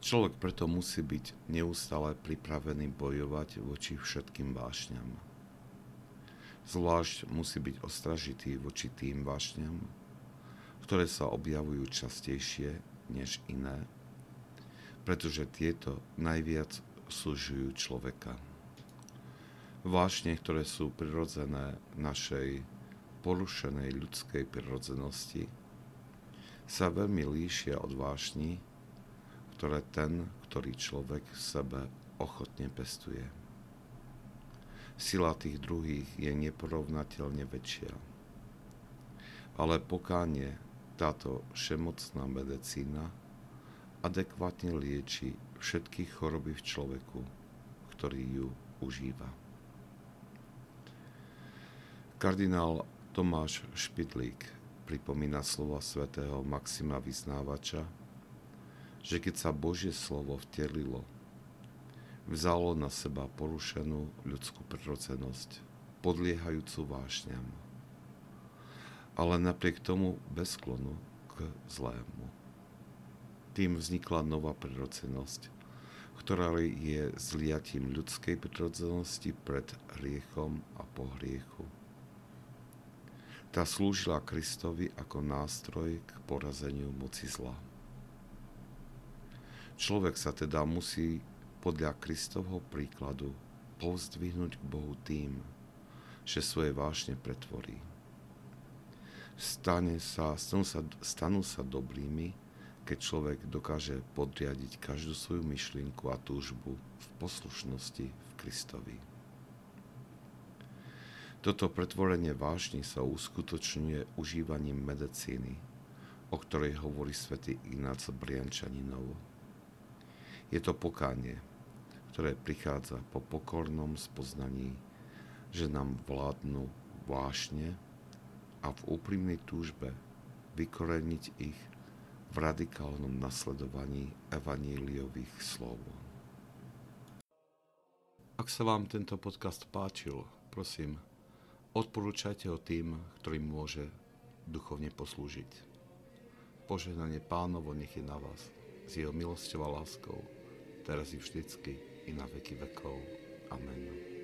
Človek preto musí byť neustále pripravený bojovať voči všetkým vášňam. Zvlášť musí byť ostražitý voči tým vášňam, ktoré sa objavujú častejšie než iné, pretože tieto najviac súžujú človeka. Vášne, ktoré sú prirodzené našej porušenej ľudskej prirodzenosti, sa veľmi líšia od vášni, ktoré ten, ktorý človek v sebe ochotne pestuje. Sila tých druhých je neporovnateľne väčšia. Ale pokánie, táto všemocná medicína, adekvátne lieči všetky choroby v človeku, ktorý ju užíva. Kardinál Tomáš Špidlík pripomína slova svätého Maxima Vyznávača, že keď sa Božie slovo vtelilo, vzalo na seba porušenú ľudskú prirodzenosť, podliehajúcu vášňam, ale napriek tomu bez sklonu k zlému. Tým vznikla nová prirodzenosť, ktorá je zliatím ľudskej prirodzenosti pred hriechom a po hriechu. Tá slúžila Kristovi ako nástroj k porazeniu moci zla. Človek sa teda musí podľa Kristovho príkladu povzdvihnúť k Bohu tým, že svoje vášne pretvorí. Stane sa, stanú, sa, stanú sa dobrými, keď človek dokáže podriadiť každú svoju myšlienku a túžbu v poslušnosti v Kristovi. Toto pretvorenie vášni sa uskutočňuje užívaním medicíny, o ktorej hovorí svätý Ignác Briančaninov je to pokánie, ktoré prichádza po pokornom spoznaní, že nám vládnu vášne a v úprimnej túžbe vykoreniť ich v radikálnom nasledovaní evaníliových slov. Ak sa vám tento podcast páčil, prosím, odporúčajte ho tým, ktorým môže duchovne poslúžiť. Požehnanie pánovo nech je na vás, s jeho milosťou a láskou teraz i vždycky i na veky vekov. Amen.